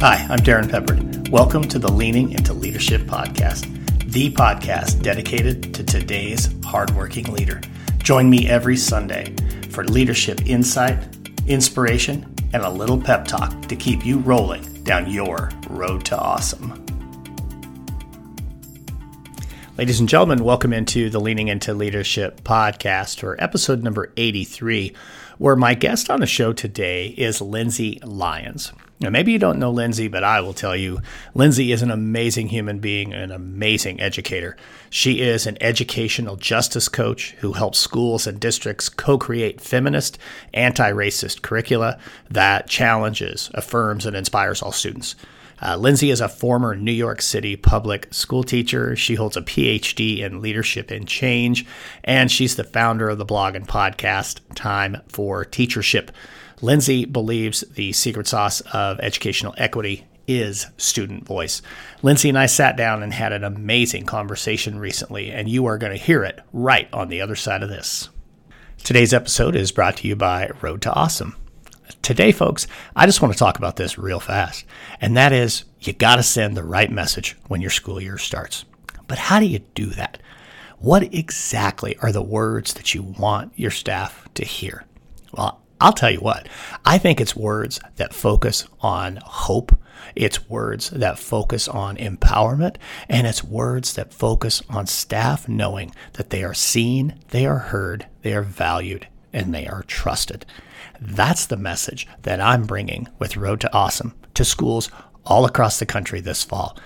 Hi, I'm Darrin Peppard. Welcome to the Leaning into Leadership podcast, the podcast dedicated to today's hardworking leader. Join me every Sunday for leadership insight, inspiration, and a little pep talk to keep you rolling down your road to awesome. Ladies and gentlemen, welcome into the Leaning into Leadership podcast for episode number 83, where my guest on the show today is Lindsay Lyons. Now, maybe you don't know Lindsay, but I will tell you, Lindsay is an amazing human being, an amazing educator. She is an educational justice coach who helps schools and districts co create feminist, anti racist curricula that challenges, affirms, and inspires all students. Uh, Lindsay is a former New York City public school teacher. She holds a PhD in leadership and change, and she's the founder of the blog and podcast Time for Teachership. Lindsay believes the secret sauce of educational equity is student voice. Lindsay and I sat down and had an amazing conversation recently, and you are going to hear it right on the other side of this. Today's episode is brought to you by Road to Awesome. Today, folks, I just want to talk about this real fast, and that is you got to send the right message when your school year starts. But how do you do that? What exactly are the words that you want your staff to hear? Well, I'll tell you what, I think it's words that focus on hope. It's words that focus on empowerment. And it's words that focus on staff knowing that they are seen, they are heard, they are valued, and they are trusted. That's the message that I'm bringing with Road to Awesome to schools all across the country this fall.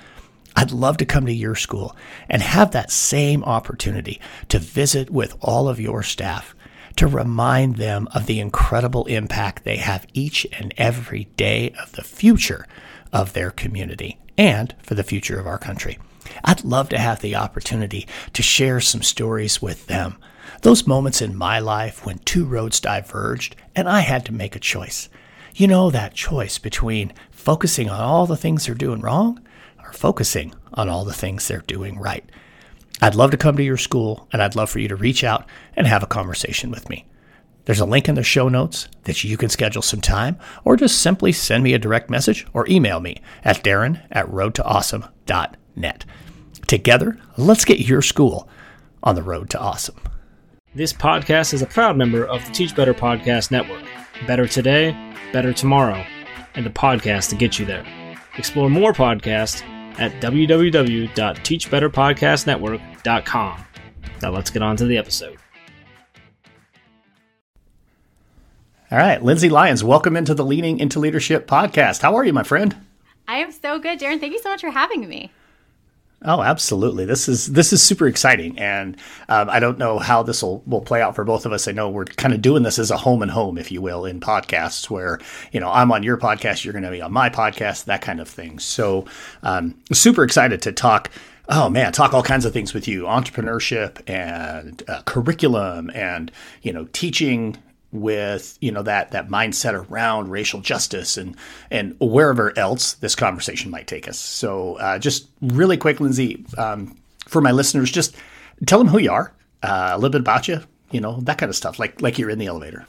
I'd love to come to your school and have that same opportunity to visit with all of your staff to remind them of the incredible impact they have each and every day of the future of their community and for the future of our country. I'd love to have the opportunity to share some stories with them. Those moments in my life when two roads diverged and I had to make a choice. You know, that choice between focusing on all the things they're doing wrong or focusing on all the things they're doing right. I'd love to come to your school and I'd love for you to reach out and have a conversation with me. There's a link in the show notes that you can schedule some time or just simply send me a direct message or email me at darrin at roadtoawesome.net. Together, let's get your school on the road to awesome. This podcast is a proud member of the Teach Better Podcast Network. Better today, better tomorrow, and the podcast to get you there. Explore more podcasts at www.teachbetterpodcastnetwork.com. Now let's get on to the episode. All right, Lindsay Lyons, welcome into the Leaning into Leadership podcast. How are you, my friend? I am so good, Darrin. Thank you so much for having me. Oh, absolutely. This is this is super exciting, and um, I don't know how this will will play out for both of us. I know we're kind of doing this as a home and home, if you will, in podcasts where you know I'm on your podcast, you're going to be on my podcast, that kind of thing. So, um, super excited to talk. Oh man, talk all kinds of things with you: entrepreneurship and uh, curriculum, and you know, teaching with you know that that mindset around racial justice and and wherever else this conversation might take us. So uh, just really quick, Lindsay, um, for my listeners, just tell them who you are, uh, a little bit about you, you know that kind of stuff, like like you're in the elevator.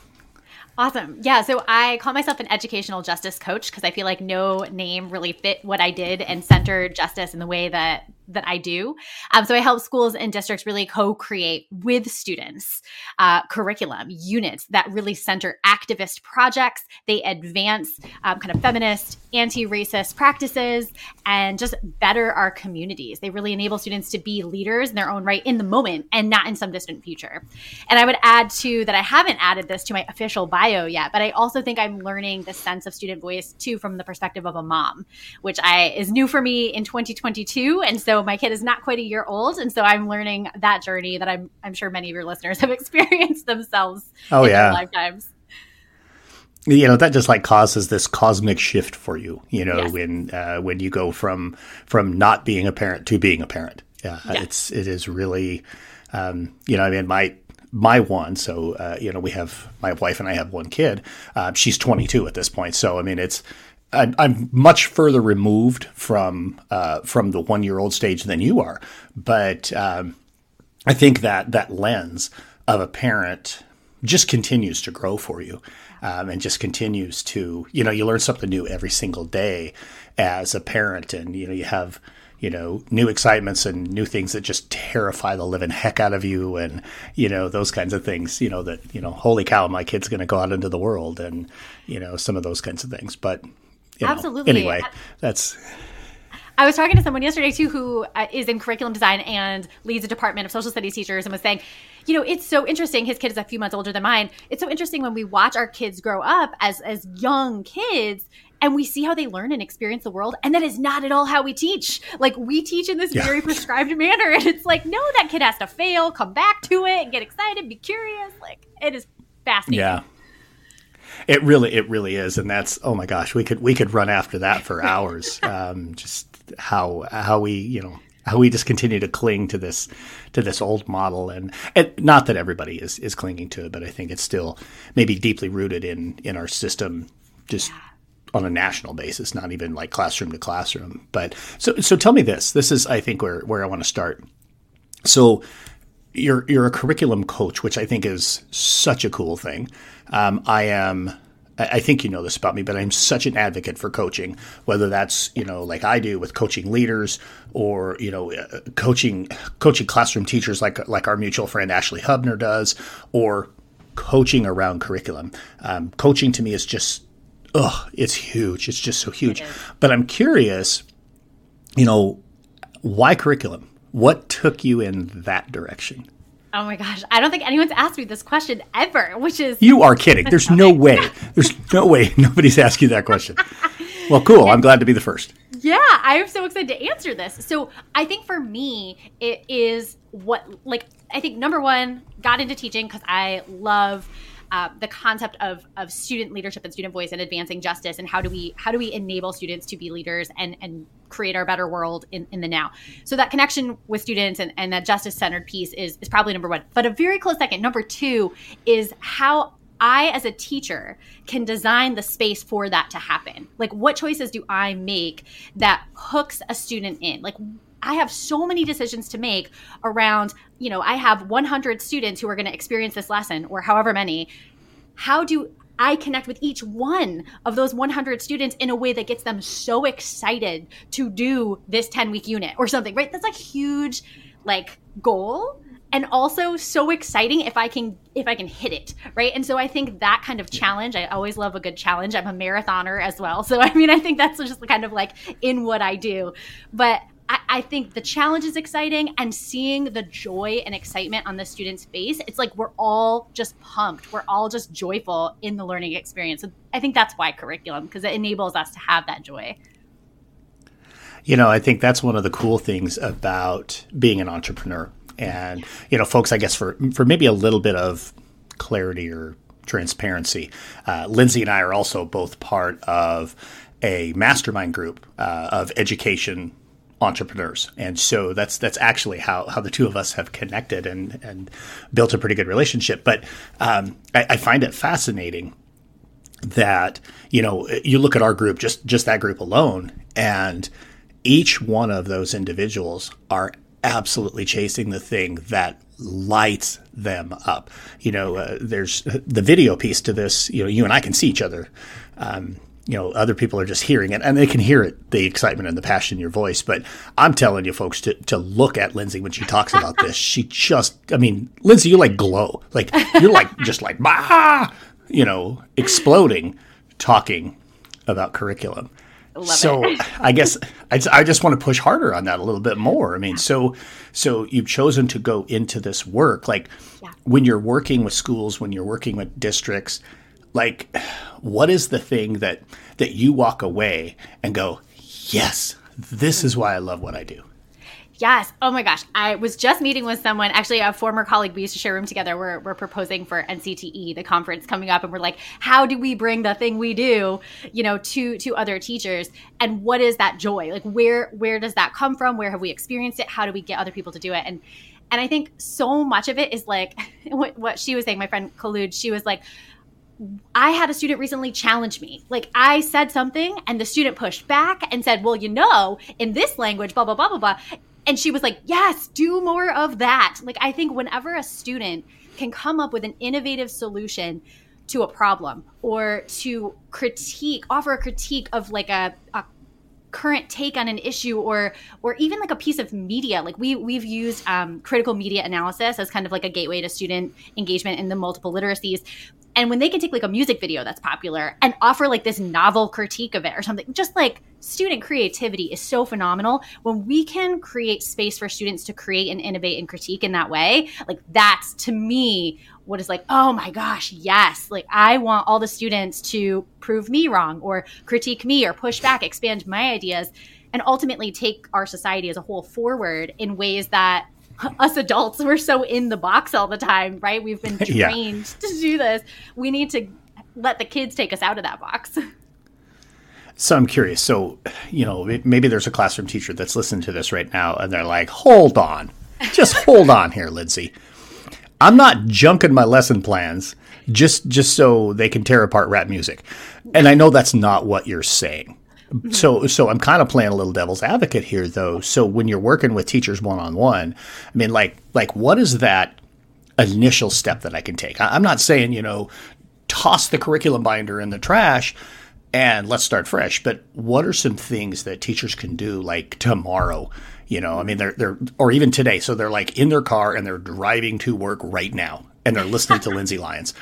Awesome. Yeah. So I call myself an educational justice coach because I feel like no name really fit what I did and center justice in the way that that I do. Um, so I help schools and districts really co-create with students uh, curriculum units that really center activist projects. They advance um, kind of feminist, anti-racist practices, and just better our communities. They really enable students to be leaders in their own right in the moment and not in some distant future. And I would add to that I haven't added this to my official bio yet, but I also think I'm learning the sense of student voice too from the perspective of a mom, which I is new for me in 2022, and so my kid is not quite a year old, and so I'm learning that journey that I'm I'm sure many of your listeners have experienced themselves. Oh yeah, lifetimes. You know that just like causes this cosmic shift for you. You know yes. when uh, when you go from from not being a parent to being a parent. Yeah, yes. it's it is really. Um, you know, I mean, my my one. So uh, you know, we have my wife and I have one kid. Uh, she's 22 at this point. So I mean, it's I'm, I'm much further removed from uh, from the one year old stage than you are, but um, I think that that lens of a parent just continues to grow for you. um, and just continues to, you know, you learn something new every single day as a parent, and you know, you have you know, new excitements and new things that just terrify the living heck out of you and, you know, those kinds of things, you know, that, you know, holy cow, my kid's going to go out into the world and, you know, some of those kinds of things. But, you know, Absolutely. anyway, that's. I was talking to someone yesterday too who uh, in curriculum design and leads a department of social studies teachers and was saying, you know, it's so interesting. His kid is a few months older than mine. It's so interesting when we watch our kids grow up as as young kids and we see how they learn and experience the world and that is not at all how we teach like we teach in this yeah. very prescribed manner and it's like no that kid has to fail come back to it and get excited be curious like it is fascinating yeah it really it really is and that's oh my gosh we could we could run after that for hours um, just how how we you know how we just continue to cling to this to this old model and, and not that everybody is is clinging to it but i think it's still maybe deeply rooted in in our system just yeah on a national basis, not even like classroom to classroom. But so so tell me this. This is I think where where I want to start. So you're you're a curriculum coach, which I think is such a cool thing. Um, I am. I think you know this about me, but I'm such an advocate for coaching, whether that's you know like I do with coaching leaders, or you know uh, coaching coaching classroom teachers like like our mutual friend Ashley Hubner does, or coaching around curriculum. Um, coaching to me is just oh, it's huge. It's just so huge. But I'm curious, you know, why curriculum? What took you in that direction? Oh my gosh, I don't think anyone's asked me this question ever, which is You are kidding. There's no way. There's no way nobody's asked you that question. Well, cool. I'm glad to be the first. Yeah, I'm so excited to answer this. So, I think for me, it is what like I think number 1 got into teaching cuz I love uh, the concept of of student leadership and student voice and advancing justice and how do we how do we enable students to be leaders and and create our better world in, in the now so that connection with students and, and that justice centered piece is is probably number one but a very close second number two is how I, as a teacher, can design the space for that to happen. Like, what choices do I make that hooks a student in? Like, I have so many decisions to make around, you know, I have 100 students who are going to experience this lesson or however many. How do I connect with each one of those 100 students in a way that gets them so excited to do this 10 week unit or something, right? That's a huge like goal and also so exciting if I can if I can hit it, right? And so I think that kind of challenge, I always love a good challenge. I'm a marathoner as well. So I mean, I think that's just kind of like in what I do. But I, think the challenge is exciting and seeing the joy and excitement on the student's face, it's like we're all just pumped. We're all just joyful in the learning experience. So I think that's why curriculum, because it enables us to have that joy. You know, I think that's one of the cool things about being an entrepreneur. And, you know, folks, I guess for, for maybe a little bit of clarity or transparency, uh, Lindsay and I are also both part of a mastermind group uh, of education entrepreneurs. And so that's that's actually how, how the two of us have connected and, and built a pretty good relationship. But um, I, I, find it fascinating that you know you look at our group, just just that group alone, and each one of those individuals are absolutely chasing the thing that lights them up. You know, uh, there's the video piece to this. You know, you and I can see each other. Um, you know other people are just hearing it and they can hear it the excitement and the passion in your voice. But i'm telling you folks to, to look at lindsay when she talks about this she just i mean lindsay you like glow. Like you're like just like bah, you know exploding talking about curriculum. Love so I guess I, I just want to push harder on that a little bit more. I mean, so so you've chosen to go into this work, like yeah. when you're working with schools, when you're working with districts, like what is the thing that that you walk away and go yes this is why i love what i do Yes. Oh my gosh. I was just meeting with someone, actually a former colleague. We used to share room together. We're, we're proposing for NCTE, the conference coming up. And we're like, how do we bring the thing we do, you know, to, to other teachers? And what is that joy? Like where, where does that come from? Where have we experienced it? How do we get other people to do it? And, and I think so much of it is like what, what she was saying, my friend Khalud, she was like, I had a student recently challenge me. Like I said something and the student pushed back and said, Well, you know, in this language, blah, blah, blah, blah, blah. And she was like, Yes, do more of that. Like I think whenever a student can come up with an innovative solution to a problem or to critique offer a critique of like a, a current take on an issue or or even like a piece of media like we we've used um, critical media analysis as kind of like a gateway to student engagement in the multiple literacies and when they can take like a music video that's popular and offer like this novel critique of it or something, just like student creativity is so phenomenal. When we can create space for students to create and innovate and critique in that way, like that's to me what is like, oh my gosh, yes. Like I want all the students to prove me wrong or critique me or push back, expand my ideas, and ultimately take our society as a whole forward in ways that us adults we're so in the box all the time right? We've been trained yeah. to do this. We need to let the kids take us out of that box. So i'm curious. So you know maybe there's a classroom teacher that's listening to this right now and they're like hold on. Just hold on here lindsay. I'm not junking my lesson plans just just so they can tear apart rap music. And i know that's not what you're saying so, so I'm kind of playing a little devil's advocate here, though. So, when you're working with teachers one on one, I mean, like, like, what is that initial step that I can take? I'm not saying, you know, toss the curriculum binder in the trash and let's start fresh. But what are some things that teachers can do, like tomorrow? You know, I mean, they're they're or even today. So they're like in their car and they're driving to work right now, and they're listening to Lindsay Lyons.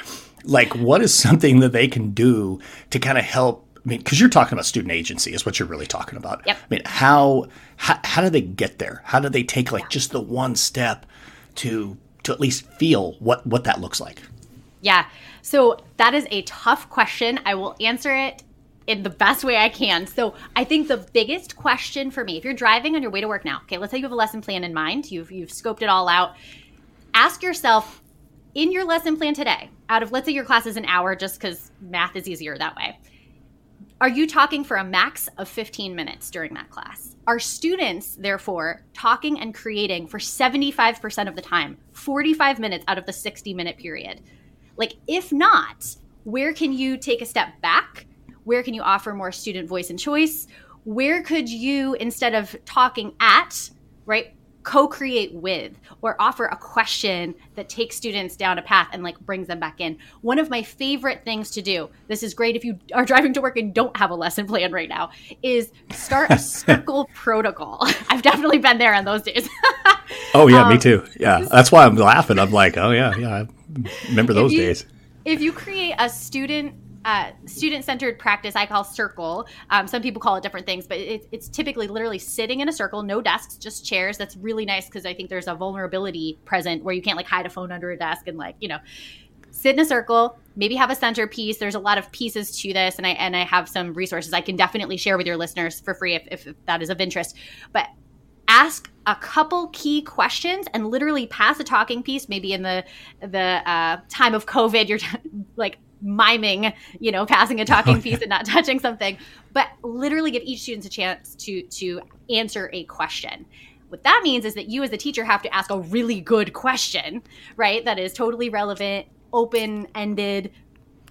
Like, what is something that they can do to kind of help I mean, because you're talking about student agency is what you're really talking about. Yep. I mean, how, how how do they get there? How do they take like just the one step to to at least feel what what that looks like? Yeah. So that is a tough question. I will answer it in the best way I can. So I think the biggest question for me, if you're driving on your way to work now, okay, let's say you have a lesson plan in mind, you've you've scoped it all out. Ask yourself in your lesson plan today, out of let's say your class is an hour just because math is easier that way are you talking for a max of 15 minutes during that class? Are students, therefore, talking and creating for 75% of the time, 45 minutes out of the 60 minute period? Like, if not, where can you take a step back? Where can you offer more student voice and choice? Where could you, instead of talking at, right, co-create with or offer a question that takes students down a path and like brings them back in. One of my favorite things to do this is great if you are driving to work and don't have a lesson plan right now is start a circle protocol. I've definitely been there on those days. Oh yeah um, me too. Yeah that's why i'm laughing. I'm like oh yeah yeah i remember those you, days. if you create a student uh, student centered practice I call circle. Um, some people call it different things, but it, it's typically literally sitting in a circle, no desks, just chairs. That's really nice because I think there's a vulnerability present where you can't like hide a phone under a desk and like, you know, sit in a circle, maybe have a centerpiece. There's a lot of pieces to this, and I and I have some resources I can definitely share with your listeners for free if, if that is of interest. But ask a couple key questions and literally pass a talking piece maybe in the the uh, time of covid you're like miming, you know, passing a talking oh, piece and not touching something, but literally give each student a chance to to answer a question. What that means is that you as a teacher have to ask a really good question, right? That is totally relevant, open-ended,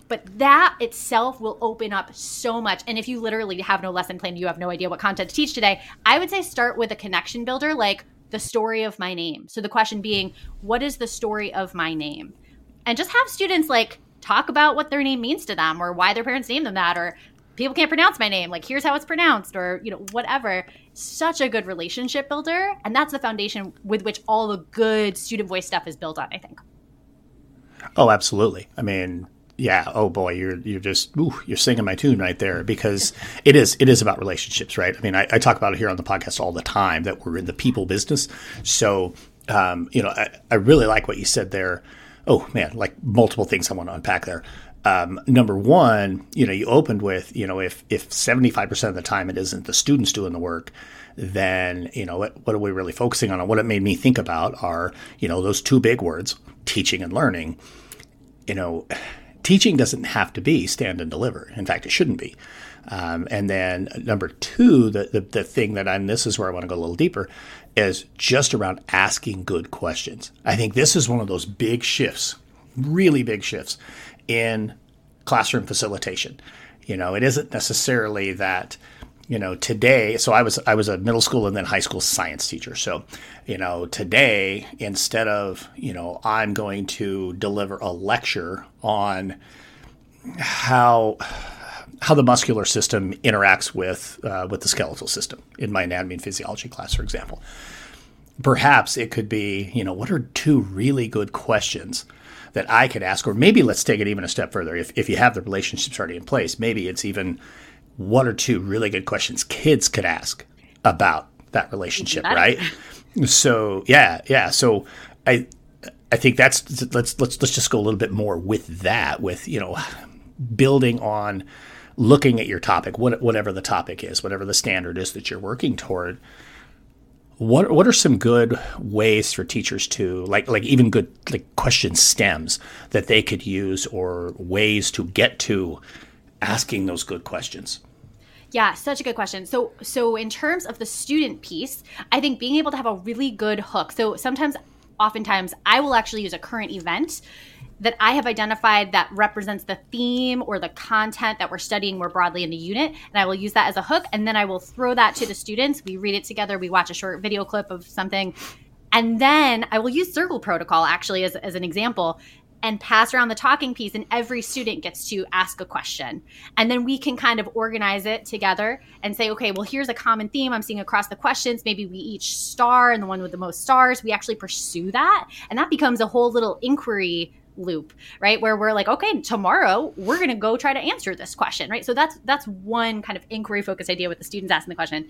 but that itself will open up so much. And if you literally have no lesson plan, you have no idea what content to teach today, I would say start with a connection builder like the story of my name. So the question being, what is the story of my name? And just have students like talk about what their name means to them or why their parents named them that or people can't pronounce my name like here's how it's pronounced or you know whatever. Such a good relationship builder and that's the foundation with which all the good student voice stuff is built on i think. Oh absolutely. I mean yeah oh boy you're you're just ooh, you're singing my tune right there because it is it is about relationships right? I mean I, I, talk about it here on the podcast all the time that we're in the people business. So um, you know I, I really like what you said there oh man, like multiple things I want to unpack there. Um, number one, you know, you opened with, you know, if if seventy five percent of the time it isn't the students doing the work, then you know what, what are we really focusing on? And what it made me think about are, you know, those two big words, teaching and learning. You know, teaching doesn't have to be stand and deliver. In fact, it shouldn't be. Um, and then number two, the, the, the thing that I'm, this is where I want to go a little deeper, is just around asking good questions. I think this is one of those big shifts, really big shifts in classroom facilitation. You know, it isn't necessarily that, you know, today, so I was I was a middle school and then high school science teacher. So, you know, today instead of, you know, I'm going to deliver a lecture on how how the muscular system interacts with uh, with the skeletal system in my anatomy and physiology class, for example. Perhaps it could be, you know, what are two really good questions that I could ask, or maybe let's take it even a step further. If if you have the relationships already in place, maybe it's even one or two really good questions kids could ask about that relationship, right? So yeah, yeah. So I I think that's let's let's let's just go a little bit more with that, with you know, building on looking at your topic, what, whatever the topic is, whatever the standard is that you're working toward. What what are some good ways for teachers to like like even good like question stems that they could use or ways to get to asking those good questions? Yeah, such a good question. So so in terms of the student piece, I think being able to have a really good hook. So sometimes oftentimes I will actually use a current event that I have identified that represents the theme or the content that we're studying more broadly in the unit. And I will use that as a hook. And then I will throw that to the students. We read it together, we watch a short video clip of something. And then I will use circle protocol actually as, as an example and pass around the talking piece and every student gets to ask a question and then we can kind of organize it together and say okay well here's a common theme i'm seeing across the questions maybe we each star and the one with the most stars we actually pursue that and that becomes a whole little inquiry loop right where we're like okay tomorrow we're going to go try to answer this question right so that's that's one kind of inquiry focused idea with the students asking the question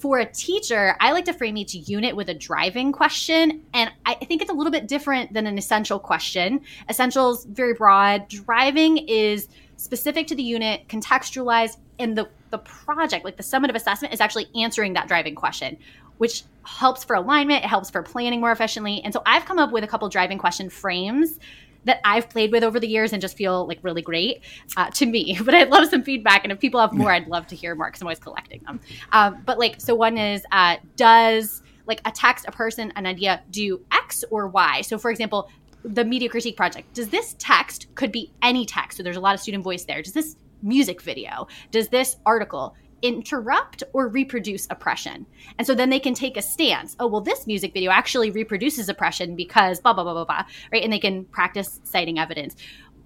for a teacher, I like to frame each unit with a driving question. And I think it's a little bit different than an essential question. Essentials, very broad. Driving is specific to the unit, contextualized, and the, the project, like the summative assessment, is actually answering that driving question, which helps for alignment, it helps for planning more efficiently. And so I've come up with a couple driving question frames that I've played with over the years and just feel like really great uh, to me. But I'd love some feedback, and if people have more, I'd love to hear more because I'm always collecting them. Um, but like, so one is uh, does like a text, a person, an idea do X or Y? So for example, the media critique project does this text could be any text so there's a lot of student voice there does this music video does this article interrupt or reproduce oppression. And so then they can take a stance. Oh, well, this music video actually reproduces oppression because blah, blah, blah, blah, blah, right? And they can practice citing evidence.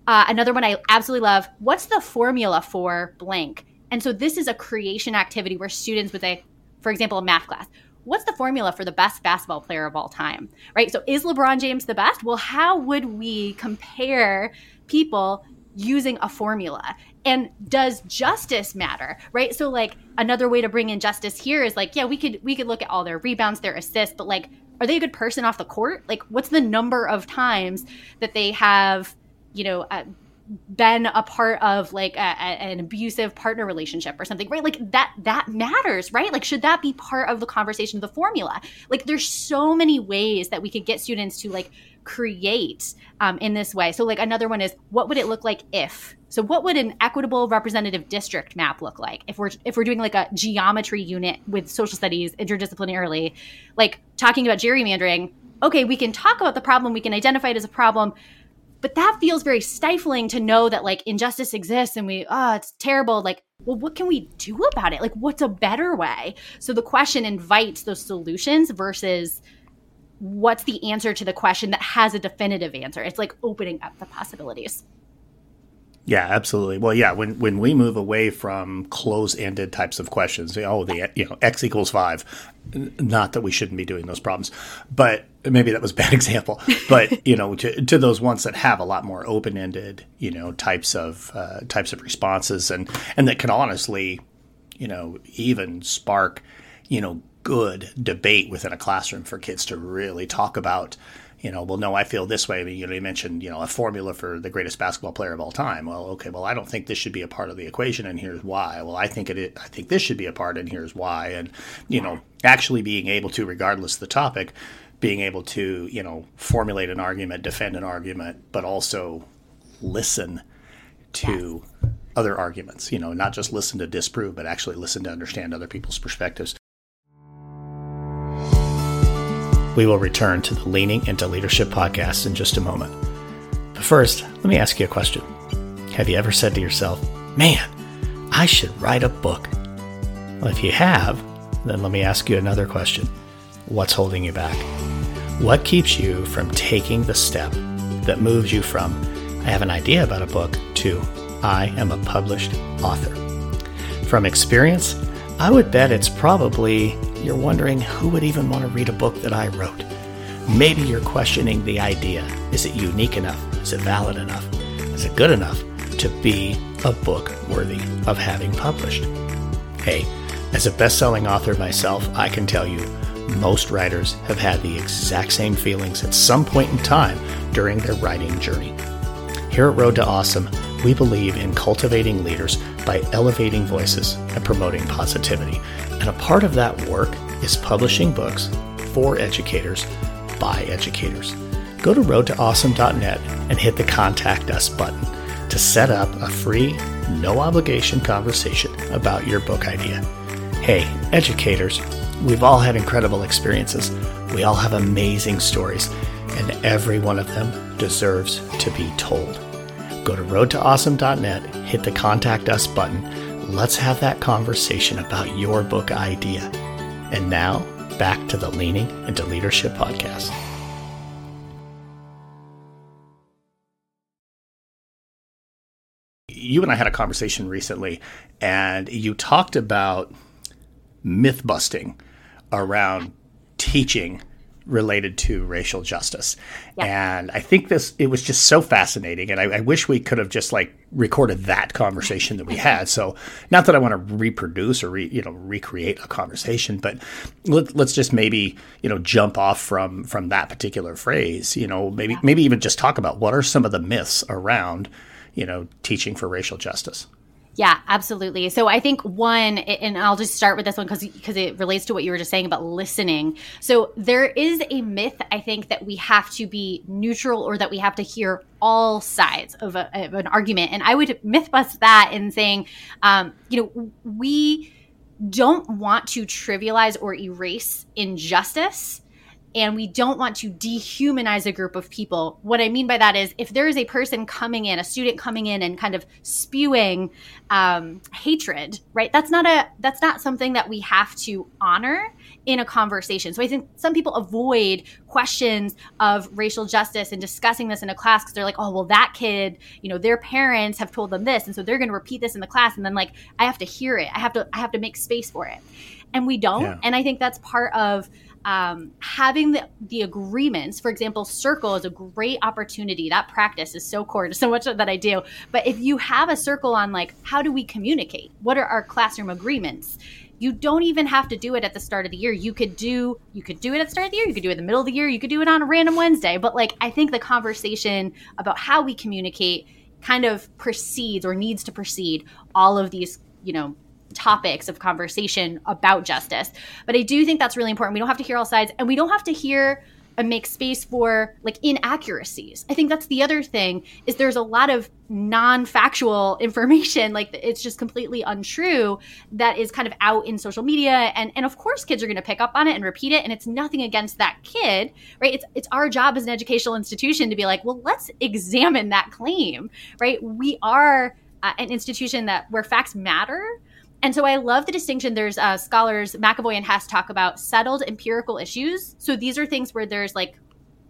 Uh, another one I absolutely love what's the formula for blank? And so this is a creation activity where students would say, for example, a math class, what's the formula for the best basketball player of all time, right? So is LeBron James the best? Well, how would we compare people using a formula? And does justice matter right? So like another way to bring in justice here is like yeah we could we could look at all their rebounds their assists but like are they a good person off the court? Like what's the number of times that they have you know uh, been a part of like a, a, an abusive partner relationship or something right? Like that that matters right? Like should that be part of the conversation of the formula? Like there's so many ways that we could get students to like create um, in this way. So like another one is what would it look like if? So what would an equitable representative district map look like? If we're if we're doing like a geometry unit with social studies interdisciplinarily, like talking about gerrymandering? Okay, we can talk about the problem, we can identify it as a problem, but that feels very stifling to know that like injustice exists and we oh it's terrible. Like well what can we do about it? Like what's a better way? So the question invites those solutions versus what's the answer to the question that has a definitive answer it's like opening up the possibilities yeah, absolutely. Well, yeah, when when we move away from close-ended types of questions, oh, the you know x equals five. Not that we shouldn't be doing those problems, but maybe that was a bad example. But you know, to, to those ones that have a lot more open-ended, you know, types of uh, types of responses, and and that can honestly, you know, even spark, you know, good debate within a classroom for kids to really talk about you know, well, no, I feel this way. I mean, you know, you mentioned, you know, a formula for the greatest basketball player of all time. Well, okay, well, I don't think this should be a part of the equation, and here's why. Well, I think it, I think this should be a part, and here's why. And you know, actually being able to, regardless of the topic, being able to, you know, formulate an argument, defend an argument, but also listen to other arguments. You know, not just listen to disprove, but actually listen to understand other people's perspectives. We will return to the Leaning into Leadership podcast in just a moment. But first, let me ask you a question. Have you ever said to yourself, man, I should write a book? Well, if you have, then let me ask you another question What's holding you back? What keeps you from taking the step that moves you from, I have an idea about a book, to I am a published author. From experience, I would bet it's probably you're wondering who would even want to read a book that I wrote. Maybe you're questioning the idea. Is it unique enough? Is it valid enough? Is it good enough to be a book worthy of having published? Hey, as a best selling author myself, I can tell you most writers have had the exact same feelings at some point in time during their writing journey. Here at Road to Awesome, we believe in cultivating leaders by elevating voices and promoting positivity. And a part of that work is publishing books for educators by educators. Go to roadtoawesome.net and hit the Contact Us button to set up a free, no obligation conversation about your book idea. Hey, educators, we've all had incredible experiences. We all have amazing stories, and every one of them deserves to be told. Go to roadtoawesome.net, hit the Contact Us button. Let's have that conversation about your book idea. And now, back to the Leaning into Leadership podcast. You and I had a conversation recently, and you talked about myth busting around teaching related to racial justice. Yeah. And I think this it was just so fascinating and I, I, wish we could have just like recorded that conversation that we had. So not that I want to reproduce or re, you know recreate a conversation, but let, us just maybe, you know, jump off from from that particular phrase, you know, maybe yeah. maybe even just talk about what are some of the myths around, you know, teaching for racial justice. Yeah, absolutely. So I think one, and I'll just start with this one because because it relates to what you were just saying about listening. So there is a myth I think that we have to be neutral or that we have to hear all sides of, a, of an argument, and I would myth bust that in saying, um, you know, we don't want to trivialize or erase injustice and we don't want to dehumanize a group of people. What I mean by that is if there is a person coming in, a student coming in and kind of spewing um, hatred, right? That's not a that's not something that we have to honor in a conversation. So I think some people avoid questions of racial justice and discussing this in a class because they're like, oh, well, that kid, you know, their parents have told them this, and so they're going to repeat this in the class, and then like I have to hear it, I have to I have to make space for it, and we don't. Yeah. And I think that's part of um, having the, the agreements, for example, circle is a great opportunity. That practice is so core to so much that I do. But if you have a circle on like, how do we communicate? What are our classroom agreements? You don't even have to do it at the start of the year. You could do you could do it at the start of the year. You could do it in the middle of the year. You could do it on a random Wednesday. But like, I think the conversation about how we communicate kind of precedes or needs to precede all of these you know topics of conversation about justice. But I do think that's really important. We don't have to hear all sides and we don't have to hear and make space for like inaccuracies. I think that's the other thing is there's a lot of non-factual information like it's just completely untrue that is kind of out in social media and and of course kids are going to pick up on it and repeat it and it's nothing against that kid, right? It's it's our job as an educational institution to be like, "Well, let's examine that claim." Right? We are uh, an institution that where facts matter and so I love the distinction. There's uh, scholars, McAvoy and Hess talk about settled empirical issues. So these are things where there's like,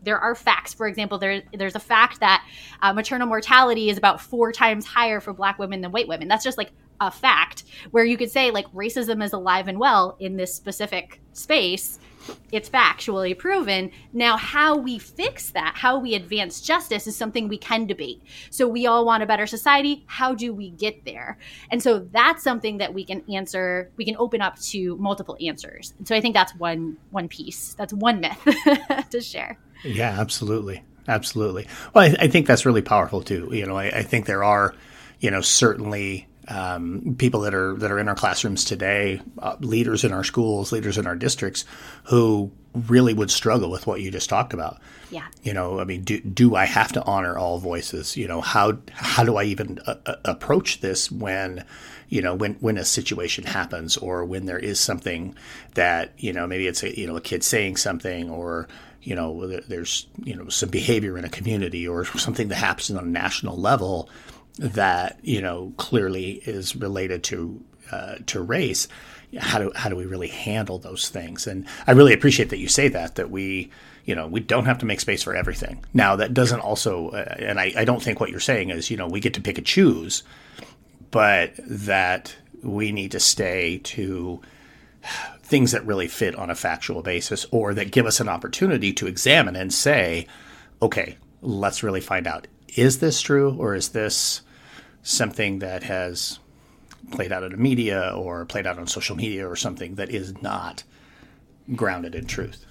there are facts. For example, there, there's a fact that uh, maternal mortality is about four times higher for black women than white women. That's just like a fact where you could say like racism is alive and well in this specific space it's factually proven. Now, how we fix that, how we advance justice is something we can debate. So, we all want a better society. How do we get there? And so, that's something that we can answer, we can open up to multiple answers. And so, I think that's one one piece. That's one myth to share. Yeah, absolutely. Absolutely. Well, I, I, think that's really powerful too. You know, I, I think there are, you know, certainly um, people that are that are in our classrooms today, uh, leaders in our schools, leaders in our districts, who really would struggle with what you just talked about. Yeah. You know, I mean, do do I have to honor all voices? You know, how how do I even uh, uh approach this when, you know, when when a situation happens or when there is something that you know maybe it's a you know a kid saying something or you know there's you know some behavior in a community or something that happens on a national level that you know clearly is related to uh, to race. How do how do we really handle those things? And I really appreciate that you say that that we you know we don't have to make space for everything. Now that doesn't also, uh, and I, I don't think what you're saying is you know we get to pick and choose, but that we need to stay to things that really fit on a factual basis or that give us an opportunity to examine and say, okay, let's really find out is this true or is this something that has played out in the media or played out on social media or something that is not grounded in truth.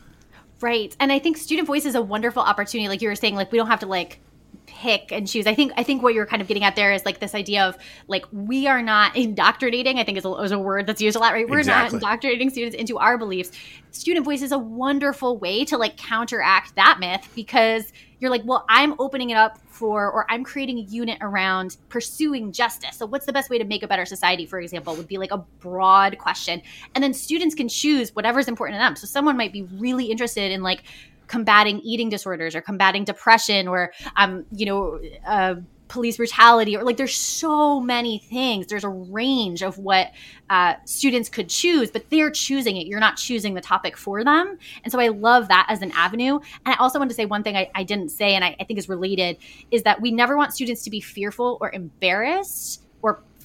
Right. And I think student voice is a wonderful opportunity. Like you were saying, like we don't have to like pick and choose. I think I think what you're kind of getting at there is like this idea of like we are not indoctrinating. I think is a, is a word that's used a lot, right? We're exactly. not indoctrinating students into our beliefs. Student voice is a wonderful way to like counteract that myth because you're like, well, I'm opening it up for, or I'm creating a unit around pursuing justice. So, what's the best way to make a better society, for example, would be like a broad question. And then students can choose whatever's important to them. So, someone might be really interested in like combating eating disorders or combating depression or um, you know uh, police brutality or like there's so many things. There's a range of what uh, students could choose but they're choosing it. You're not choosing the topic for them. And so i love that as an avenue. And i also want to say one thing i, I didn't say and I, I think is related is that we never want students to be fearful or embarrassed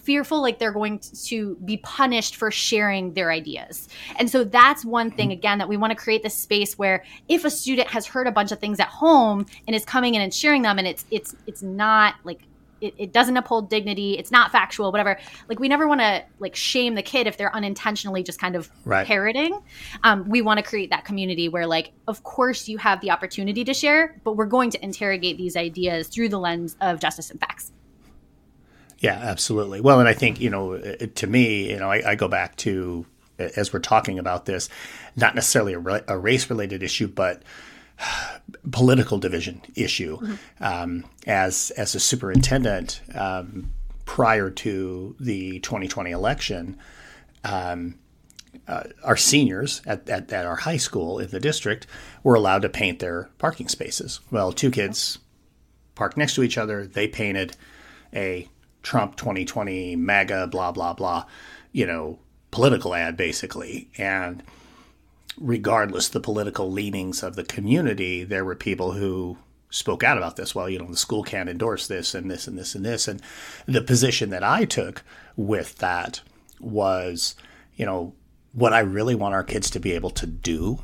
fearful like they're going to be punished for sharing their ideas. And so that's one thing, again, that we want to create this space where if a student has heard a bunch of things at home and is coming in and sharing them and it's it's it's not like it, it, doesn't uphold dignity it's not factual whatever like we never want to like shame the kid if they're unintentionally just kind of right. parroting um, we want to create that community where like of course you have the opportunity to share but we're going to interrogate these ideas through the lens of justice and facts yeah, absolutely. Well, and I think, you know, to me, you know, I, I go back to, as we're talking about this, not necessarily a, a race related issue, but political division issue. Mm-hmm. Um, as, as a superintendent, um, prior to the 2020 election, um, uh, our seniors at, at, at, our high school in the district were allowed to paint their parking spaces. Well, two kids parked next to each other. They painted a Trump 2020 MAGA blah blah blah, you know, political ad basically. And regardless the political leanings of the community, there were people who spoke out about this. Well, you know, the school can't endorse this and this and this and this. And the position that I took with that was, you know, what I really want our kids to be able to do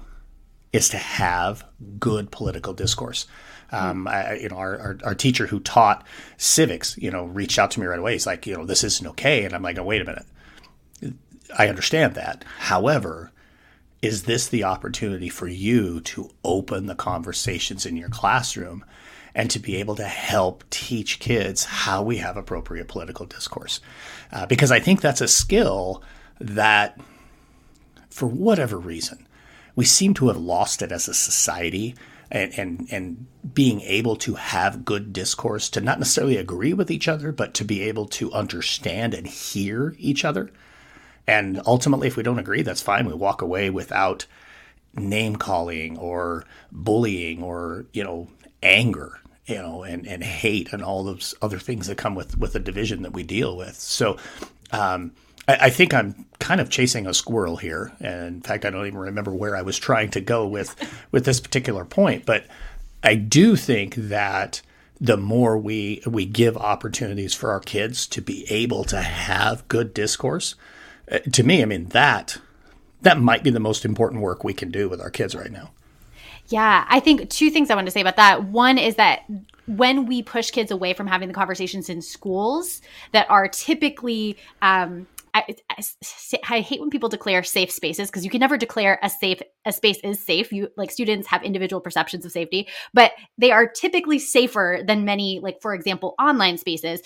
is to have good political discourse. Um, I, you know, our, our, our, teacher who taught civics, you know, reached out to me right away. He's like, you know, this isn't okay. And I'm like, oh, wait a minute. I understand that. However, is this the opportunity for you to open the conversations in your classroom and to be able to help teach kids how we have appropriate political discourse? Uh, because I think that's a skill that, for whatever reason, we seem to have lost it as a society and, and and being able to have good discourse to not necessarily agree with each other but to be able to understand and hear each other. And ultimately if we don't agree that's fine. We walk away without name calling or bullying or you know anger you know and and hate and all those other things that come with with the division that we deal with. So um, I, I think I'm kind of chasing a squirrel here. And in fact, I don't even remember where I was trying to go with with this particular point. But I do think that the more we we give opportunities for our kids to be able to have good discourse, uh, to me, I mean that that might be the most important work we can do with our kids right now. Yeah, I think two things I want to say about that. One is that when we push kids away from having the conversations in schools that are typically um, I, I, I, hate when people declare safe spaces because you can never declare a safe a space is safe. You like students have individual perceptions of safety, but they are typically safer than many like for example online spaces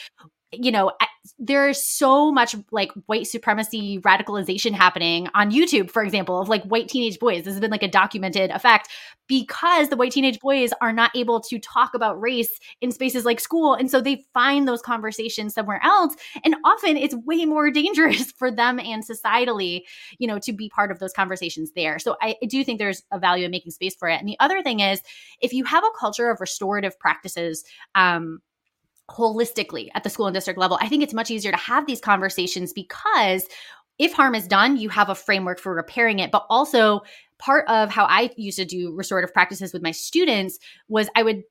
you know, there's so much like white supremacy radicalization happening on YouTube, for example, of like white teenage boys. This has been like a documented effect because the white teenage boys are not able to talk about race in spaces like school. And so they find those conversations somewhere else. And often it's way more dangerous for them and societally, you know, to be part of those conversations there. So I, I do think there's a value in making space for it. And the other thing is if you have a culture of restorative practices, um, holistically at the school and district level, I think it's much easier to have these conversations because if harm is done, you have a framework for repairing it, but also part of how I used to do restorative practices with my students was I would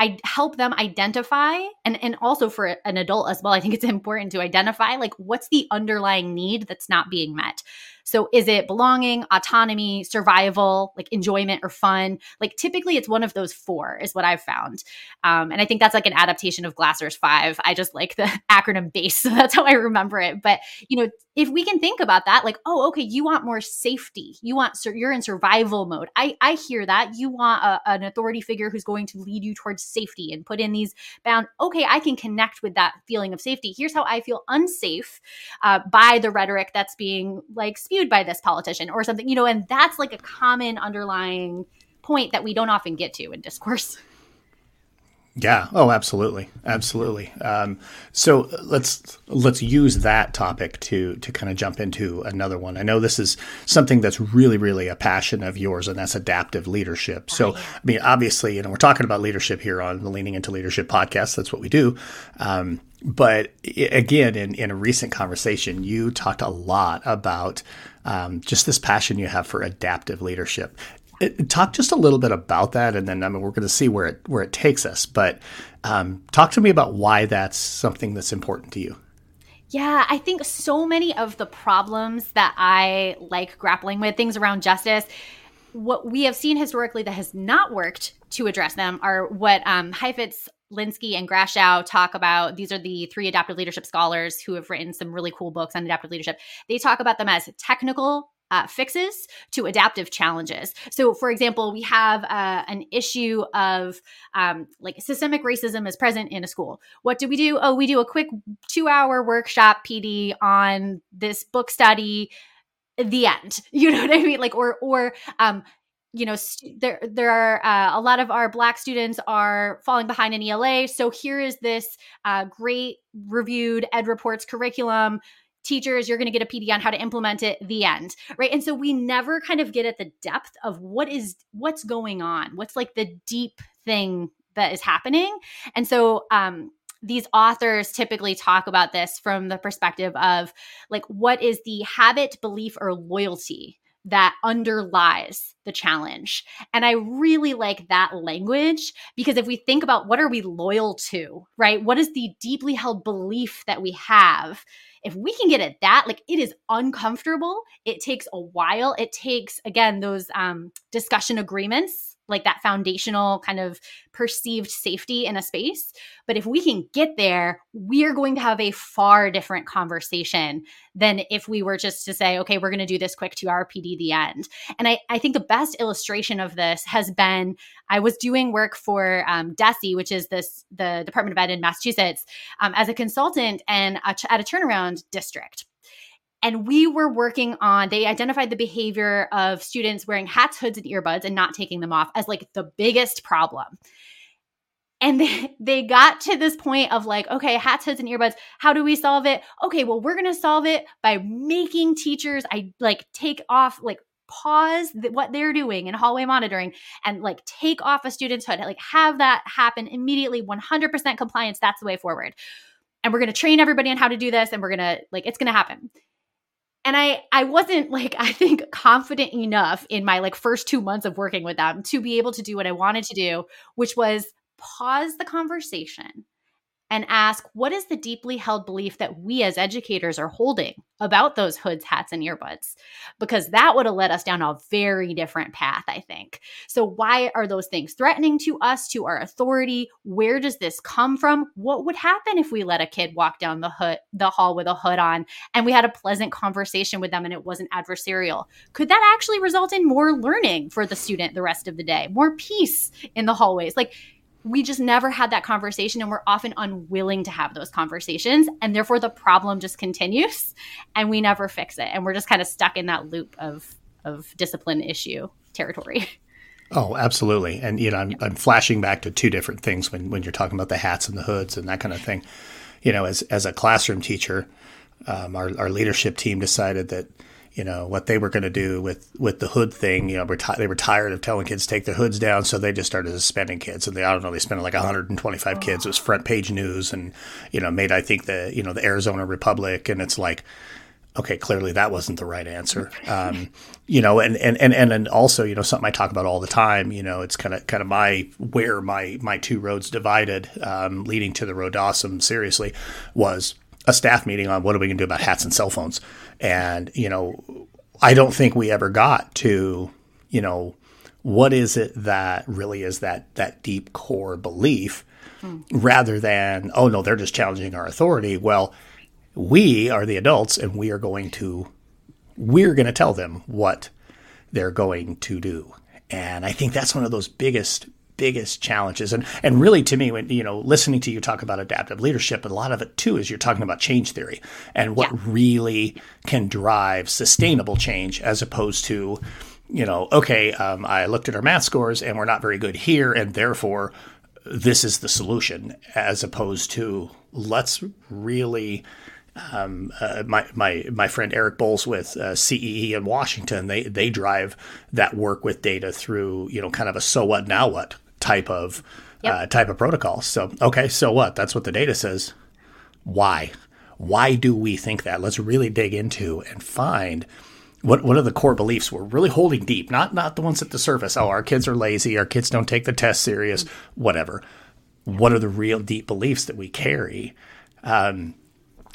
I help them identify and and also for an adult as well I think it's important to identify like what's the underlying need that's not being met. So is it belonging, autonomy, survival, like enjoyment or fun? Like typically it's one of those four is what I've found. Um, and I think that's like an adaptation of Glasser's five. I just like the acronym base. So that's how I remember it. But, you know, if we can think about that, like, oh, okay, you want more safety. You want, you're in survival mode. I, I hear that. You want a, an authority figure who's going to lead you towards safety and put in these bound. Okay, I can connect with that feeling of safety. Here's how I feel unsafe uh, by the rhetoric that's being like spewed by this politician or something, you know, and that's like a common underlying point that we don't often get to in discourse. Yeah. Oh, absolutely, absolutely. Um, so let's let's use that topic to to kind of jump into another one. I know this is something that's really, really a passion of yours, and that's adaptive leadership. So. I mean, obviously, you know, we're talking about leadership here on the Leaning Into Leadership podcast. That's what we do. Um, but again, in in a recent conversation, you talked a lot about um, just this passion you have for adaptive leadership. It, talk just a little bit about that, and then I mean we're going to see where it where it takes us. But um, talk to me about why that's something that's important to you. Yeah, I think so many of the problems that I like grappling with, things around justice, what we have seen historically that has not worked to address them are what um, Heifetz, Linsky, and Grashow talk about. These are the three adaptive leadership scholars who have written some really cool books on adaptive leadership. They talk about them as technical uh, fixes to adaptive challenges. So, for example, we have uh, an issue of um, like systemic racism is present in a school. What do we do? Oh, we do a quick two hour workshop PD on this book study. The end. You know what I mean? Like, or or um, you know st- there there are uh, a lot of our black students are falling behind in ELA so here is this uh, great reviewed EdReports curriculum teachers, you're going to get a PD on how to implement it, the end. Right. And so we never kind of get at the depth of what is, what's going on, what's like the deep thing that is happening. And so, um, these authors typically talk about this from the perspective of like what is the habit belief or loyalty that underlies the challenge. And I really like that language because if we think about what are we loyal to, right? What is the deeply held belief that we have? if we can get at that, like it is uncomfortable. It takes a while. It takes, again, those um, discussion agreements like that foundational kind of perceived safety in a space. But if we can get there, we're going to have a far different conversation than if we were just to say, okay, we're going to do this quick to PD, the end. And I, I think the best illustration of this has been I was doing work for um, DESE, which is this the Department of Ed in Massachusetts, um, as a consultant and a, at a turnaround district. And we were working on, they identified the behavior of students wearing hats, hoods, and earbuds and not taking them off as like the biggest problem. And they, they got to this point of like, okay, hats, hoods, and earbuds, how do we solve it? Okay, well, we're to solve it by making teachers, I like take off, like pause th- what they're doing in hallway monitoring and like take off a student's hood, like have that happen immediately, 100% compliance. That's the way forward. And we're to train everybody on how to do this and we're to, like, it's to happen and i i wasn't like i think confident enough in my like first 2 months of working with them to be able to do what i wanted to do which was pause the conversation and ask what is the deeply held belief that we as educators are holding about those hoods, hats, and earbuds? Because that would have led us down a very different path, I think. So, why are those things threatening to us, to our authority? Where does this come from? What would happen if we let a kid walk down the hood, the hall with a hood on, and we had a pleasant conversation with them and it wasn't adversarial? Could that actually result in more learning for the student the rest of the day, more peace in the hallways? Like, we just never had that conversation and we're often unwilling to have those conversations and therefore the problem just continues and we never fix it and we're just kind of stuck in that loop of of discipline issue territory Oh, absolutely. And you know, I'm, I'm flashing back to two different things when, when you're talking about the hats and the hoods and that kind of thing. You know, as as a classroom teacher, um, our our leadership team decided that you know what they were going to do with with the hood thing. You know, reti- they were tired of telling kids to take their hoods down, so they just started suspending kids. And they, I don't know, they spent like 125 oh. kids. It was front page news, and you know, made I think the you know the Arizona Republic, and it's like, okay, clearly that wasn't the right answer. Um, you know, and, and, and, and also, you know, something I talk about all the time, you know, it's kind of, kind of my, where my, my two roads divided, um, leading to the road awesome seriously was a staff meeting on what are we going to do about hats and cell phones. And, you know, I don't think we ever got to, you know, what is it that really is that, that deep core belief hmm. rather than, oh no, they're just challenging our authority. Well, we are the adults and we are going to we're going to tell them what they're going to do. And I think that's one of those biggest biggest challenges and and really to me when you know listening to you talk about adaptive leadership a lot of it too is you're talking about change theory and what yeah. really can drive sustainable change as opposed to you know okay um, i looked at our math scores and we're not very good here and therefore this is the solution as opposed to let's really um, uh, my my my friend Eric Bowles with uh, CEE in Washington, they they drive that work with data through you know kind of a so what now what type of yep. uh, type of protocol. So okay, so what? That's what the data says. Why? Why do we think that? Let's really dig into and find what what are the core beliefs we're really holding deep. Not not the ones at the surface. Oh, our kids are lazy. Our kids don't take the test serious. Whatever. What are the real deep beliefs that we carry? Um,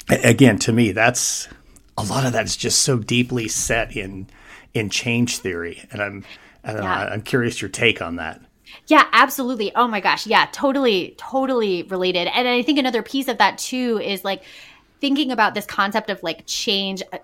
again, to me, that's a lot of that is just so deeply set in in change theory, and I'm I don't yeah. curious your take on that. Yeah, absolutely. Oh my gosh. Yeah, totally, totally related. And I think another piece of that too is like thinking about this concept of like change uh,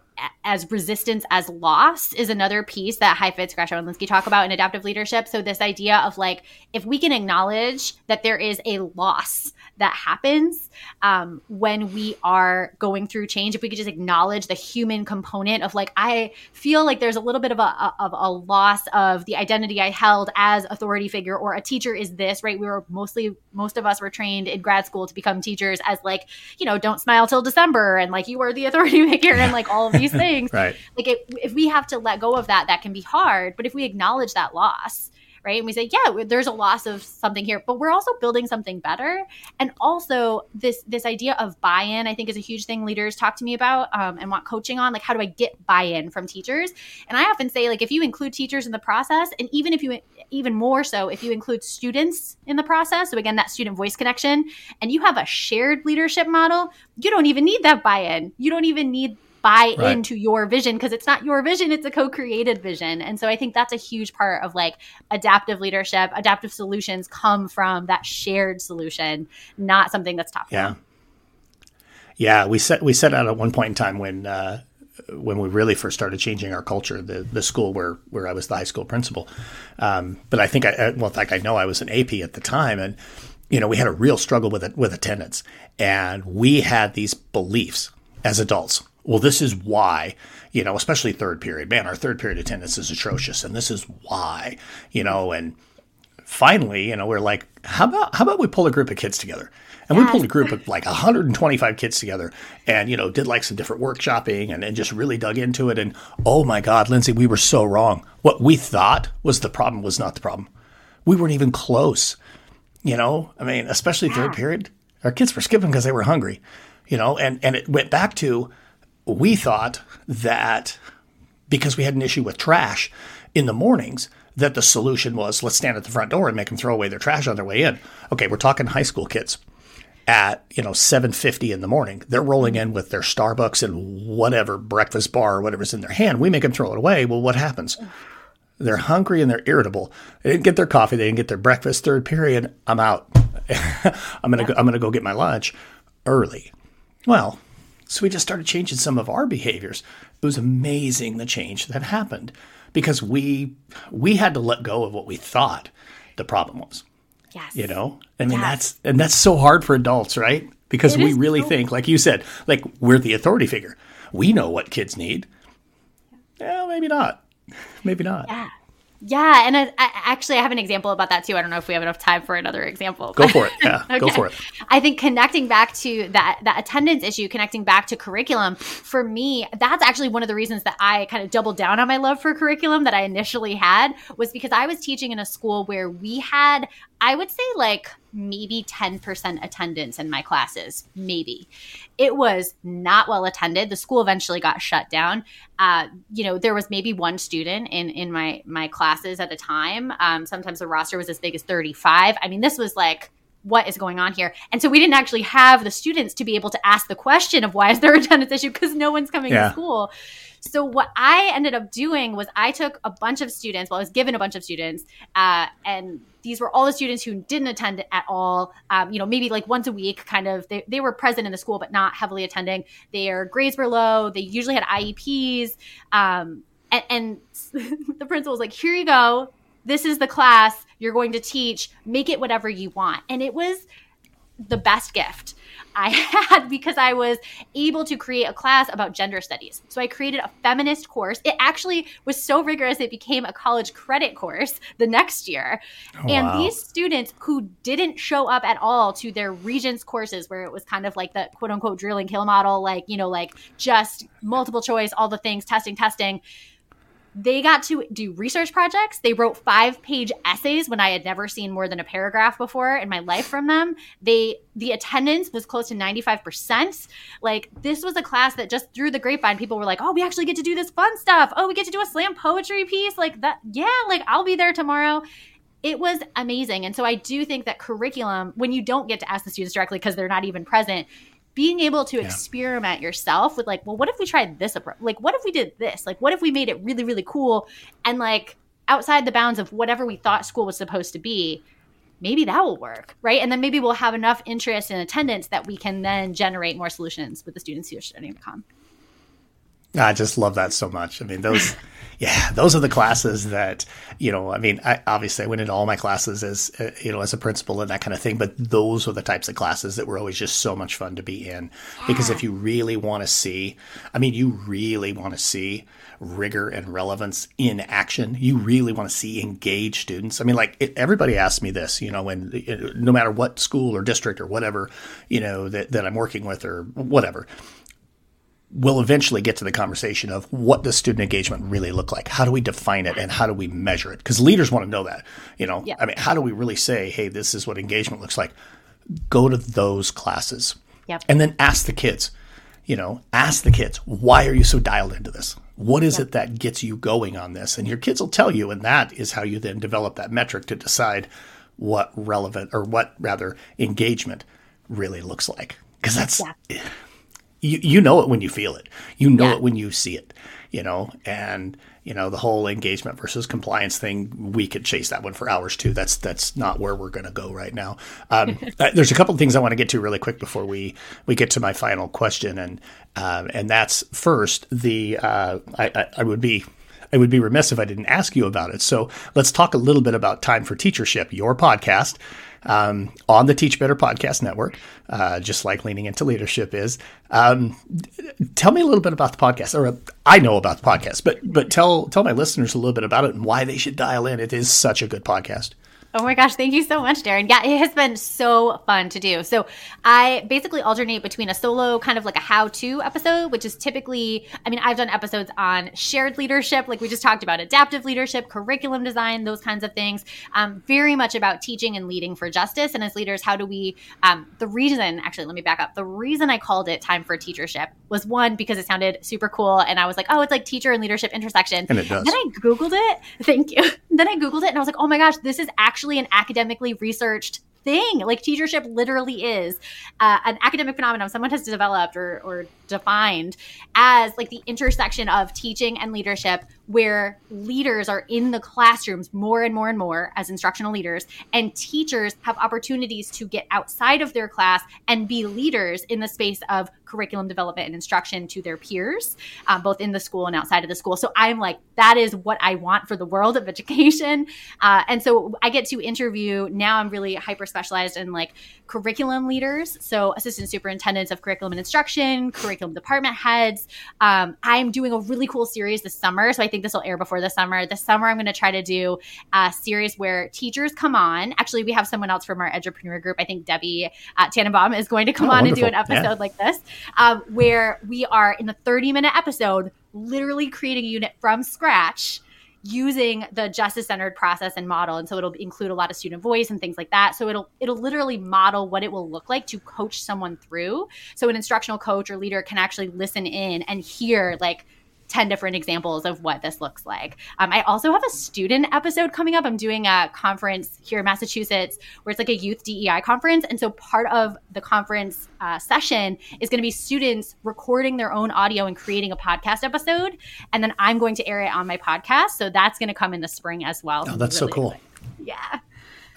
as resistance as loss is another piece that Heifetz, Grashow, and Linsky talk about in adaptive leadership. So this idea of like if we can acknowledge that there is a loss that happens um, when we are going through change, if we could just acknowledge the human component of like I feel like there's a little bit of a of a loss of the identity I held as authority figure or a teacher is this right. We were mostly most of us were trained in grad school to become teachers as like you know don't smile till December and like you are the authority figure and like all of these these things. right. Like if, if we have to let go of that, that can be hard. But if we acknowledge that loss, right, and we say, yeah, there's a loss of something here, but we're also building something better. And also this this idea of buy-in, I think, is a huge thing leaders talk to me about um, and want coaching on. Like, how do I get buy-in from teachers? And I often say, like, if you include teachers in the process, and even if you even more so if you include students in the process. So, again, that student voice connection, and you have a shared leadership model, you don't even need that buy in. You don't even need buy right. into your vision because it's not your vision it's a co-created vision. And so i think that's a huge part of like adaptive leadership adaptive solutions come from that shared solution not something that's top yeah. Yeah we set we set out at one point in time when uh, when we really first started changing our culture, the the school where where I was the high school principal. Um, but I think I well, in fact, I know I was an AP at the time, and you know we had a real struggle with it with attendance, and we had these beliefs as adults well, this is why, you know, especially third period. Man, our third period attendance is atrocious, and this is why, you know, and finally, you know, we're like, how about how about we pull a group of kids together? And we pulled a group of like 125 kids together and, you know, did like some different workshopping and, and just really dug into it. And oh my God, Lindsay, we were so wrong. What we thought was the problem was not the problem. We weren't even close. You know, I mean, especially third period, our kids were skipping because they were hungry, you know, and, and it went back to we thought that because we had an issue with trash in the mornings, that the solution was let's stand at the front door and make them throw away their trash on their way in. Okay, we're talking high school kids at you know 7:50 in the morning. They're rolling in with their Starbucks and whatever breakfast bar or whatever's in their hand. We make them throw it away. Well, what happens? They're hungry and they're irritable. They didn't get their coffee. They didn't get their breakfast. Third period, I'm out. I'm gonna go, I'm gonna go get my lunch early. Well, so we just started changing some of our behaviors. It was amazing the change that happened because we we had to let go of what we thought the problem was. Yes. You know? I mean yes. that's and that's so hard for adults, right? Because it we really think, like you said, like we're the authority figure. We know what kids need. Well, maybe not. Maybe not. Yeah. Yeah, and I, I, actually, I have an example about that too. I don't know if we have enough time for another example. Go for it. Yeah, okay. go for it. I think connecting back to that that attendance issue, connecting back to curriculum, for me, that's actually one of the reasons that I kind of doubled down on my love for curriculum that I initially had was because I was teaching in a school where we had, I would say, like maybe 10% attendance in my classes, maybe. It was not well attended. The school eventually got shut down. Uh, you know, there was maybe one student in in my my classes at a time. Um, sometimes the roster was as big as 35. I mean, this was like what is going on here? And so we didn't actually have the students to be able to ask the question of why is there a attendance issue because no one's coming yeah. to school. So what I ended up doing was I took a bunch of students. Well, I was given a bunch of students, uh, and these were all the students who didn't attend at all. Um, you know, maybe like once a week, kind of. They, they were present in the school, but not heavily attending. Their grades were low. They usually had IEPs. Um, and, and the principal was like, "Here you go. This is the class you're going to teach. Make it whatever you want." And it was the best gift I had because I was able to create a class about gender studies. So I created a feminist course. It actually was so rigorous, it became a college credit course the next year. Oh, and wow. these students who didn't show up at all to their Regents courses, where it was kind of like the quote unquote drill and kill model, like, you know, like just multiple choice, all the things, testing, testing they got to do research projects. They wrote five page essays when I had never seen more than a paragraph before in my life from them. They the attendance was close to 95%. Like this was a class that just through the grapevine, people were like, Oh, we actually get to do this fun stuff. Oh, we get to do a slam poetry piece. Like that, yeah, like I'll be there tomorrow. It was amazing. And so I do think that curriculum, when you don't get to ask the students directly because they're not even present, being able to yeah. experiment yourself with like well what if we tried this approach like what if we did this? Like what if we made it really really cool and like outside the bounds of whatever we thought school was supposed to be maybe that will work right? And then maybe we'll have enough interest and attendance that we can then generate more solutions with the students who are studying to come I just love that so much. I mean, those, yeah, those are the classes that, you know, I mean, I, obviously I went into all my classes as, uh, you know, as a principal and that kind of thing, but those are the types of classes that were always just so much fun to be in. Because if you really want to see, I mean, you really want to see rigor and relevance in action. You really want to see engaged students. I mean, like it, everybody asks me this, you know, when no matter what school or district or whatever, you know, that, that I'm working with or whatever we'll eventually get to the conversation of what does student engagement really look like? How do we define it and how do we measure it? Because leaders want to know that. You know, yeah. I mean, how do we really say, hey, this is what engagement looks like? Go to those classes. Yep. And then ask the kids, you know, ask the kids, why are you so dialed into this? What is yep. it that gets you going on this? And your kids will tell you, and that is how you then develop that metric to decide what relevant or what rather engagement really looks like. Because that's yeah you you know it when you feel it. You know yeah. it when you see it. You know, and you know the whole engagement versus compliance thing. We could chase that one for hours too. That's that's not where we're going to go right now. Um, uh, there's a couple of things I want to get to really quick before we we get to my final question, and um, and that's first the uh, I, I, I would be I would be remiss if I didn't ask you about it. So let's talk a little bit about Time for Teachership, your podcast um, on the Teach Better Podcast Network, uh, just like Leaning into Leadership is. Um, tell me a little bit about the podcast, or I know about the podcast, but but tell tell my listeners a little bit about it and why they should dial in. It is such a good podcast. Oh my gosh, thank you so much, Darrin. Yeah, it has been so fun to do. So, I basically alternate between a solo kind of like a how to episode, which is typically, I mean, I've done episodes on shared leadership, like we just talked about adaptive leadership, curriculum design, those kinds of things. Um, very much about teaching and leading for justice. And as leaders, how do we, um, the reason, actually, let me back up. The reason I called it Time for Teachership was one, because it sounded super cool. And I was like, oh, it's like teacher and leadership intersection. And it does. Then I Googled it. Thank you. then I Googled it and I was like, oh my gosh, this is actually actually an academically researched thing. Like teachership literally is uh, an academic phenomenon someone has developed or, or defined as like the intersection of teaching and leadership where leaders are in the classrooms more and more and more as instructional leaders and teachers have opportunities to get outside of their class and be leaders in the space of curriculum development and instruction to their peers um, both in the school and outside of the school. So i'm like that is what i want for the world of education. Uh, and so i get to interview now i'm really hyper specialized in like curriculum leaders. So assistant superintendents of curriculum and instruction curriculum curriculum department heads. Um, I'm doing a really cool series this summer. So I think this will air before the summer. This summer, I'm going to try to do a series where teachers come on. Actually, we have someone else from our entrepreneur group. I think Debbie uh, Tannenbaum is going to come oh, on wonderful. and do an episode yeah. like this, um, where we are in the 30 minute episode, literally creating a unit from scratch using the justice centered process and model and so it'll include a lot of student voice and things like that. So it'll it'll literally model what it will look like to coach someone through. So an instructional coach or leader can actually listen in and hear like 10 different examples of what this looks like. Um, I also have a student episode coming up. I'm doing a conference here in Massachusetts where it's like a youth DEI conference. And so part of the conference uh, session is going to be students recording their own audio and creating a podcast episode. And then I'm going to air it on my podcast. So that's going to come in the spring as well. Oh, that's really so cool. Exciting. Yeah.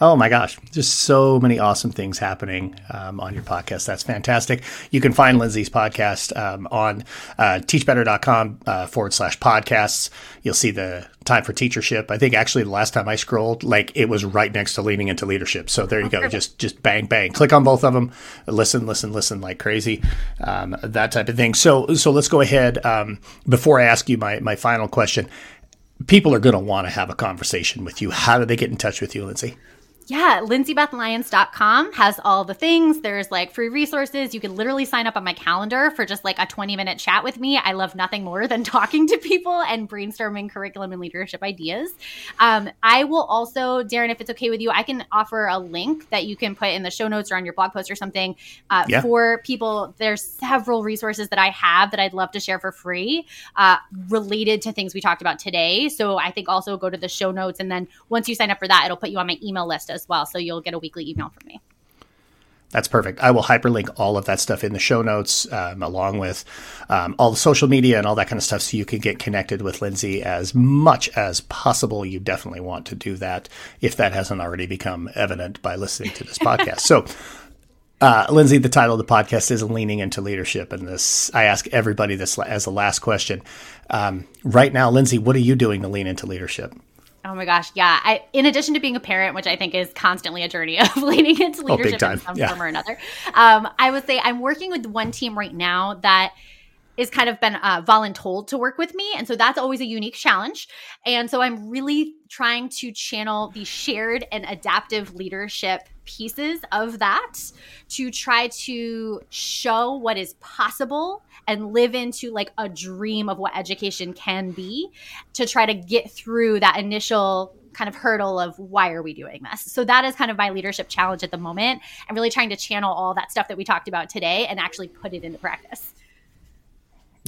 Oh my gosh, just so many awesome things happening um, on your podcast. That's fantastic. You can find Lindsay's podcast um, on uh, teachbetter.com uh, forward slash podcasts. You'll see the time for teachership. I think actually the last time I scrolled, like it was right next to leaning into leadership. So there you go. Just just bang bang. Click on both of them. Listen, listen, listen like crazy. Um, that type of thing. So so let's go ahead. Um, before I ask you my my final question, people are going to want to have a conversation with you. How do they get in touch with you, Lindsay? Yeah, lindsaybethlyons.com has all the things. There's like free resources. You can literally sign up on my calendar for just like a 20 minute chat with me. I love nothing more than talking to people and brainstorming curriculum and leadership ideas. Um, I will also, Darrin, if it's okay with you, I can offer a link that you can put in the show notes or on your blog post or something uh, yeah. for people. There's several resources that I have that I'd love to share for free uh, related to things we talked about today. So I think also go to the show notes. And then once you sign up for that, it'll put you on my email list as well. So you'll get a weekly email from me. That's perfect. I will hyperlink all of that stuff in the show notes, um, along with um, all the social media and all that kind of stuff, so you can get connected with Lindsay as much as possible. You definitely want to do that if that hasn't already become evident by listening to this podcast. So, uh, Lindsay, the title of the podcast is "Leaning into Leadership," and this I ask everybody this as the last question. Um, right now, Lindsay, what are you doing to lean into leadership? Oh my gosh, yeah. I, in addition to being a parent, which I think is constantly a journey of leaning into oh, leadership oh, in some yeah. form or another, um, I would say I'm working with one team right now that is kind of been uh, voluntold to work with me. And so that's always a unique challenge. And so I'm really trying to channel the shared and adaptive leadership pieces of that to try to show what is possible and live into like a dream of what education can be to try to get through that initial kind of hurdle of why are we doing this? So that is kind of my leadership challenge at the moment. I'm really trying to channel all that stuff that we talked about today and actually put it into practice.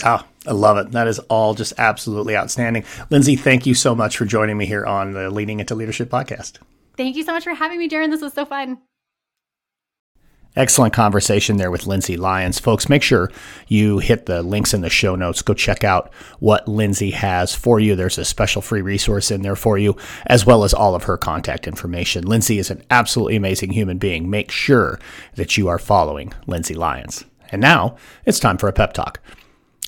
Oh, I love it. That is all just absolutely outstanding. Lindsay, thank you so much for joining me here on the Leaning into Leadership podcast. Thank you so much for having me, Darrin. This was so fun. Excellent conversation there with Lindsay Lyons. Folks, make sure you hit the links in the show notes. Go check out what Lindsay has for you. There's a special free resource in there for you, as well as all of her contact information. Lindsay is an absolutely amazing human being. Make sure that you are following Lindsay Lyons. And now it's time for a pep talk.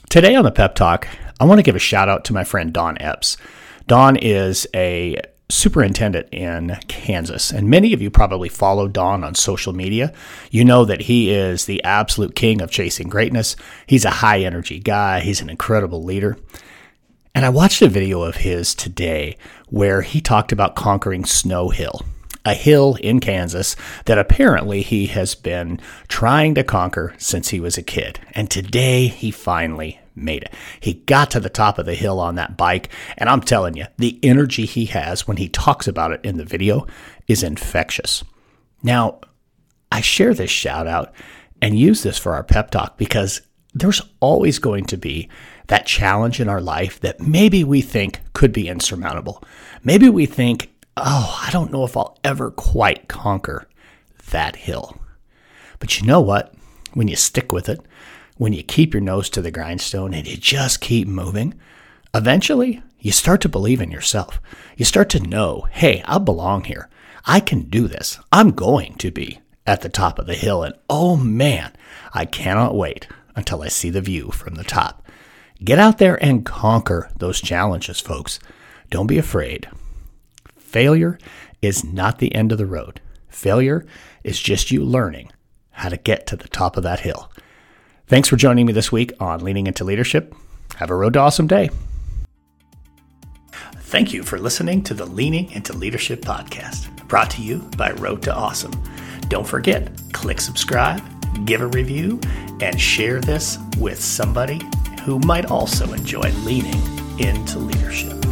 Today on the pep talk, I want to give a shout out to my friend Don Epps. Don is a superintendent in Kansas. And many of you probably follow Don on social media. You know that he is the absolute king of chasing greatness. He's a high energy guy, he's an incredible leader. And I watched a video of his today where he talked about conquering Snow Hill, a hill in Kansas that apparently he has been trying to conquer since he was a kid. And today he finally made it. He got to the top of the hill on that bike, and I'm telling you, the energy he has when he talks about it in the video is infectious. Now, I share this shout out and use this for our pep talk because there's always going to be that challenge in our life that maybe we think could be insurmountable. Maybe we think, oh, I don't know if I'll ever quite conquer that hill. But you know what? When you stick with it, when you keep your nose to the grindstone and you just keep moving, eventually you start to believe in yourself. You start to know, hey, I belong here. I can do this. I'm going to be at the top of the hill. And oh man, I cannot wait until I see the view from the top. Get out there and conquer those challenges, folks. Don't be afraid. Failure is not the end of the road. Failure is just you learning how to get to the top of that hill. Thanks for joining me this week on Leaning into Leadership. Have a road to awesome day. Thank you for listening to the Leaning into Leadership podcast, brought to you by Road to Awesome. Don't forget, click subscribe, give a review, and share this with somebody who might also enjoy leaning into leadership.